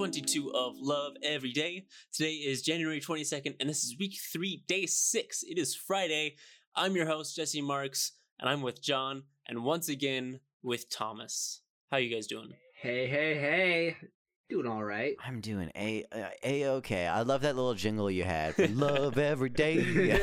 welcome to episode 22 of Love Every Day. Today is January 22nd, and this is week three, day six. It is Friday. I'm your host, Jesse Marks, and I'm with John, and once again with Thomas. How you guys doing? Hey, hey, hey. Doing all right. I'm doing a uh, a okay. I love that little jingle you had. For love every day.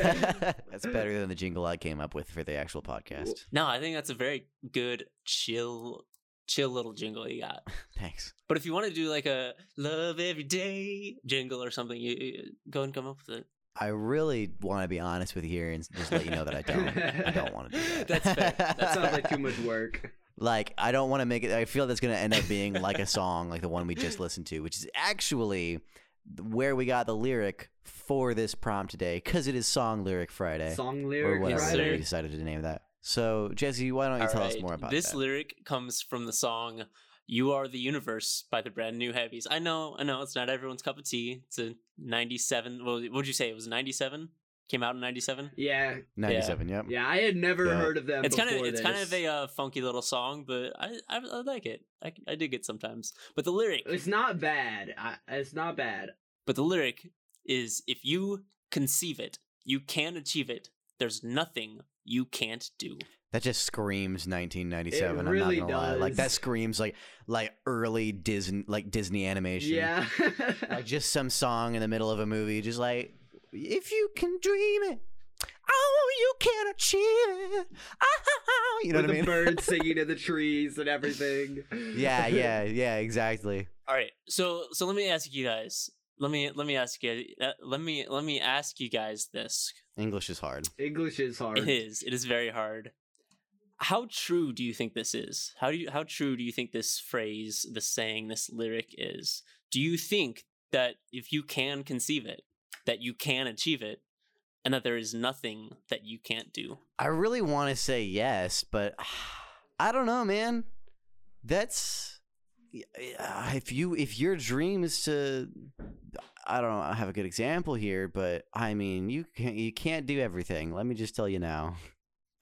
That's better than the jingle I came up with for the actual podcast. No, I think that's a very good, chill, chill little jingle you got. Thanks. But if you want to do like a Love Every Day jingle or something, you, you go and come up with it. I really want to be honest with you here and just let you know that I don't. I don't want to do that. That's fair. That sounds like too much work. like I don't want to make it. I feel that's going to end up being like a song, like the one we just listened to, which is actually where we got the lyric for this prompt today, because it is Song Lyric Friday Song or lyric whatever Yes, we decided to name that. So Jesse, why don't you All tell us more about this that? lyric comes from the song "You Are the Universe" by the Brand New Heavies. I know, I know, it's not everyone's cup of tea. It's a '97. Well, what would you say? It was '97. Came out in '97. Yeah, Ninety-seven. Yep. yeah. I had never Yeah. heard of them. It's kind of before it's kind of a uh, funky little song, but I, I I like it. I I dig it sometimes. But the lyric, It's not bad. I, it's not bad. but the lyric is if you conceive it, you can achieve it. There's nothing you can't do. That just screams 1997. It really I'm not gonna lie. Like that screams like like early Disney like Disney animation. Yeah. Like just some song in the middle of a movie, just like if you can dream it, oh, you can achieve it. Oh, you know With what I the mean? birds singing in the trees and everything. yeah, yeah, yeah, exactly. All right. So so let me ask you guys. Let me let me ask you. Uh, let me let me ask you guys this. English is hard. English is hard. It is. It is very hard. How true do you think this is? How do you how true do you think this phrase, this saying, this lyric is? Do you think that if you can conceive it, that you can achieve it, and that there is nothing that you can't do? I really want to say yes, but I don't know, man. That's if you if your dream is to I don't know, I have a good example here, but I mean, you can't you can't do everything. Let me just tell you now.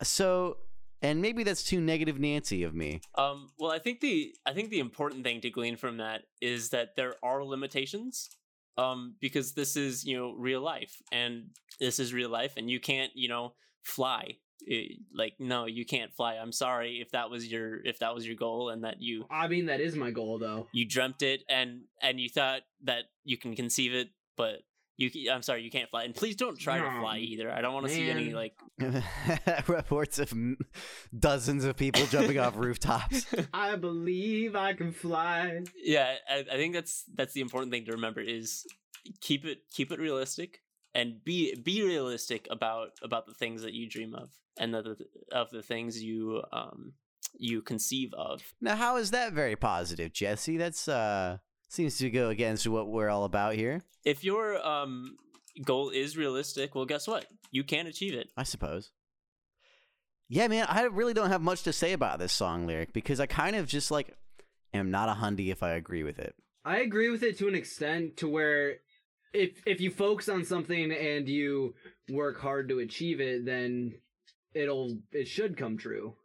So, and maybe that's too negative Nancy of me. Um, well, I think the I think the important thing to glean from that is that there are limitations, um, because this is you know real life, and this is real life, and you can't you know fly. Eh, like no, you can't fly. I'm sorry if that was your if that was your goal, and that you I mean, that is my goal, though. you dreamt it, and and you thought that you can conceive it, but you I'm sorry you can't fly, and please don't try to fly either. I don't want to see any like Reports of m- dozens of people jumping off rooftops. I believe I can fly. yeah I, I think that's that's the important thing to remember is keep it keep it realistic and be be realistic about about the things that you dream of and the, the of the things you um you conceive of Now, how is that very positive, Jesse? That's uh seems to go against what we're all about here. if your um goal is realistic well guess what you can achieve it I suppose. Yeah, man, I really don't have much to say about this song lyric because I kind of just like am not a hundy if I agree with it. I agree with it to an extent to where if if you focus on something and you work hard to achieve it, then it'll it should come true.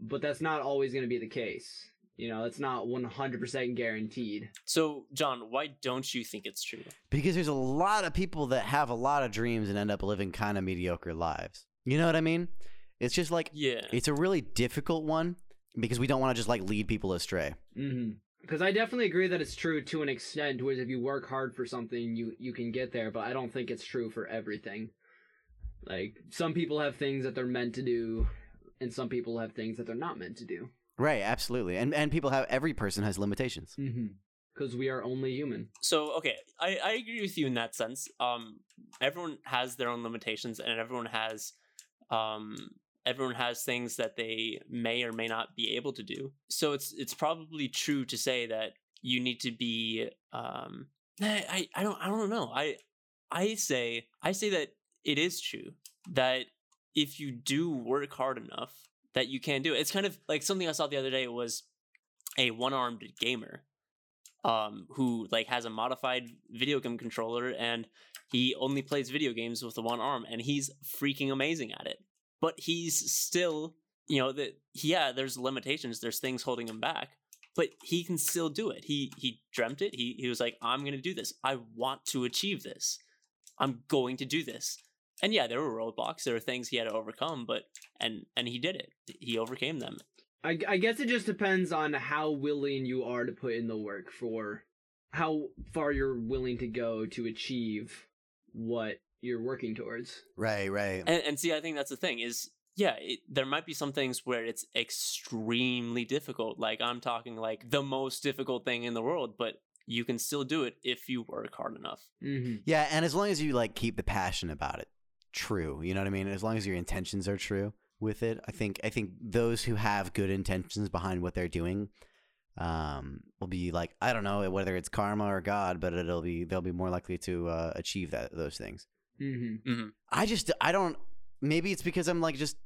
But that's not always going to be the case. You know, it's not 100% guaranteed. so john why don't you think it's true Because there's a lot of people that have a lot of dreams and end up living kind of mediocre lives. You know what I mean? It's just like yeah it's a really difficult one because we don't want to just like lead people astray. Mhm. Cuz I definitely agree that it's true to an extent whereas if you work hard for something, you you can get there, but I don't think it's true for everything. Like some people have things that they're meant to do and some people have things that they're not meant to do. Right, absolutely. And and people have every person has limitations. Mhm. Cuz we are only human. so okay I, I agree with you in that sense um everyone has their own limitations and everyone has um everyone has things that they may or may not be able to do so it's it's probably true to say that you need to be um I, I I don't I don't know I I say I say that it is true that if you do work hard enough that you can do it. It's kind of like something I saw the other day was a one-armed gamer um who like has a modified video game controller and he only plays video games with the one arm and he's freaking amazing at it. But he's still, you know, that yeah, there's limitations, there's things holding him back, but he can still do it. He he dreamt it. He he was like, I'm gonna do this. I want to achieve this. I'm going to do this. And yeah, there were roadblocks. There were things he had to overcome, but and and he did it. He overcame them. I, I guess it just depends on how willing you are to put in the work for how far you're willing to go to achieve what you're working towards. Right, right. And, and see, I think that's the thing is, yeah, it, there might be some things where it's extremely difficult. Like I'm talking like the most difficult thing in the world, but you can still do it if you work hard enough. Mm-hmm. Yeah, and as long as you like keep the passion about it true, you know what I mean? As long as your intentions are true with it, I think I think those who have good intentions behind what they're doing um will be like I don't know whether it's karma or god, but it'll be they'll be more likely to uh, achieve that those things. Mm-hmm. I just I don't maybe it's because I'm like just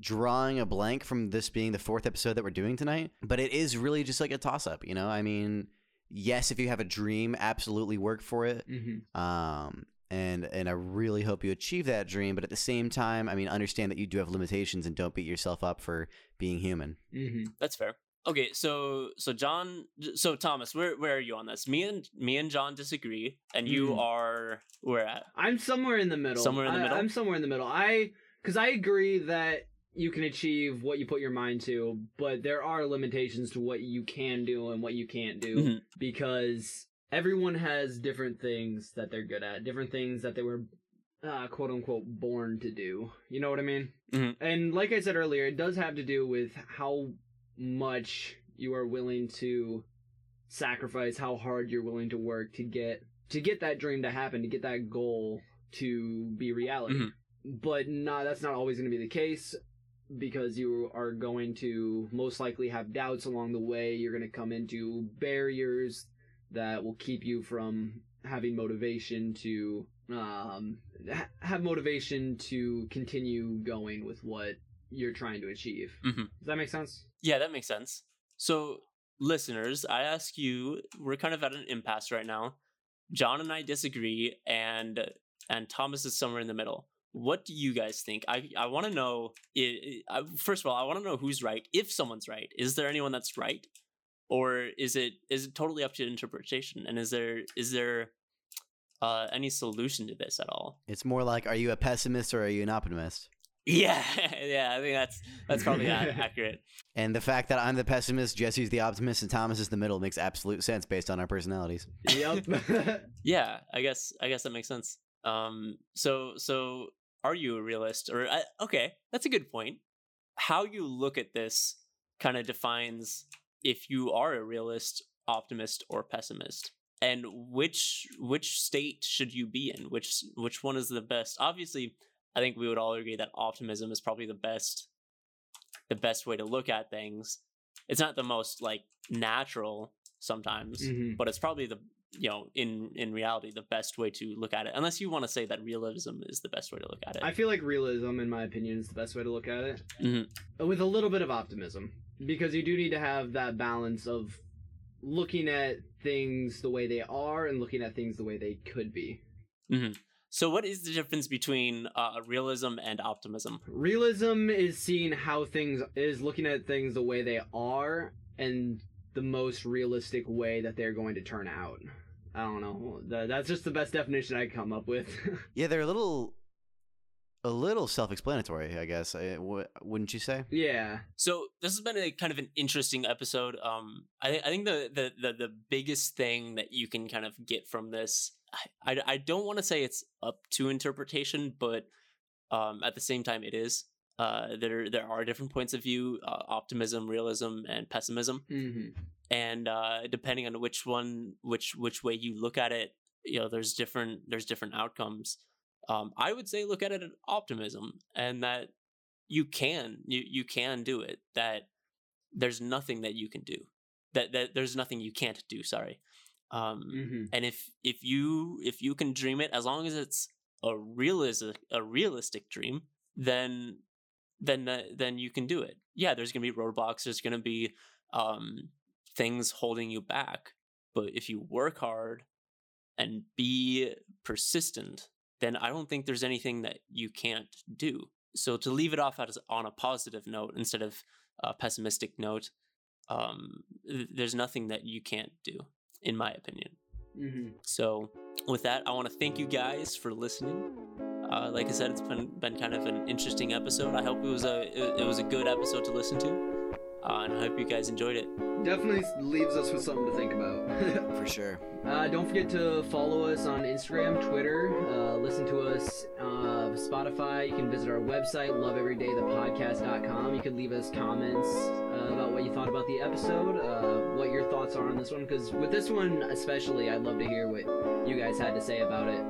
drawing a blank from this being the fourth episode that we're doing tonight, but it is really just like a toss up, you know? I mean, yes, if you have a dream, absolutely work for it. Mm-hmm. Um and and I really hope you achieve that dream, but at the same time, I mean, understand that you do have limitations and don't beat yourself up for being human. Mm-hmm. That's fair. Okay, so so John, so Thomas, where where are you on this? Me and me and John disagree, and you Mhm. are where at? I'm somewhere in the middle. Somewhere in the I- middle? I'm somewhere in the middle. I because I agree that you can achieve what you put your mind to, but there are limitations to what you can do and what you can't do Mhm. because everyone has different things that they're good at, different things that they were uh, quote unquote born to do. You know what I mean? Mhm. And like I said earlier, it does have to do with how much you are willing to sacrifice, how hard you're willing to work to get to get that dream to happen, to get that goal to be reality. Mhm. But nah, that's not always going to be the case because you are going to most likely have doubts along the way. You're going to come into barriers that will keep you from having motivation to um, ha- have motivation to continue going with what you're trying to achieve. Mhm. Does that make sense? Yeah, that makes sense. So, listeners, I ask you, we're kind of at an impasse right now. John and I disagree, and and Thomas is somewhere in the middle. What do you guys think? I I want to know. i I, first of all, I want to know who's right. If someone's right, is there anyone that's right, or is it is it totally up to interpretation? And is there is there uh, any solution to this at all? It's more like, are you a pessimist or are you an optimist? Yeah, yeah, I think that's that's probably a- accurate. And the fact that I'm the pessimist, Jesse's the optimist, and Thomas is the middle makes absolute sense based on our personalities. Yep. Yeah, I guess I guess that makes sense. Um, so so are you a realist? Or I, okay, that's a good point. How you look at this kind of defines if you are a realist, optimist, or pessimist, and which which state should you be in? Which which one is the best? Obviously, I think we would all agree that optimism is probably the best the best way to look at things. It's not the most like natural sometimes, Mhm. but it's probably the you know in in reality the best way to look at it unless you want to say that realism is the best way to look at it I feel like realism, in my opinion, is the best way to look at it. Mhm. With a little bit of optimism. Because you do need to have that balance of looking at things the way they are and looking at things the way they could be. so what is the difference between uh, realism and optimism Realism is seeing how things is looking at things the way they are and the most realistic way that they're going to turn out. I don't know. That's just the best definition I come up with. Yeah, they're a little, a little self-explanatory, I guess. I, w- wouldn't you say? yeah. so this has been a kind of an interesting episode um i, thi- I think the, the the the biggest thing that you can kind of get from this i i, I don't want to say it's up to interpretation but um at the same time it is uh there there are different points of view uh, optimism realism and pessimism hmm and uh depending on which one which which way you look at it you know there's different there's different outcomes um i would say look at it as optimism and that you can you you can do it that there's nothing that you can do that that there's nothing you can't do sorry. Um hmm and if if you if you can dream it as long as it's a realistic a realistic dream then then uh, then you can do it. Yeah there's gonna be roadblocks there's gonna be um things holding you back but if you work hard and be persistent then i don't think there's anything that you can't do so to leave it off as on a positive note instead of a pessimistic note um, th- there's nothing that you can't do, in my opinion. hmm So, with that, I want to thank you guys for listening. Uh, like I said, it's been, been kind of an interesting episode. I hope it was a it, it was a good episode to listen to, uh, and I hope you guys enjoyed it. Definitely leaves us with something to think about. For sure. Uh, don't forget to follow us on Instagram, Twitter. Uh, listen to us uh, Spotify. You can visit our website, loveeverydaythepodcast.com. You can leave us comments uh, about what you thought about the episode, uh, what your thoughts are on this one. Because with this one especially, I'd love to hear what you guys had to say about it.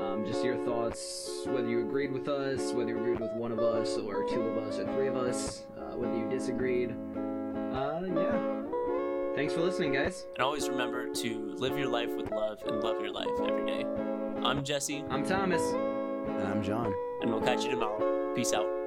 Um, just your thoughts, whether you agreed with us, whether you agreed with one of us, or two of us, or three of us, uh, whether you disagreed. Yeah. Thanks for listening, guys. And always remember to live your life with love and love your life every day. I'm Jesse, I'm Thomas. And I'm John. and we'll catch you tomorrow. Peace out.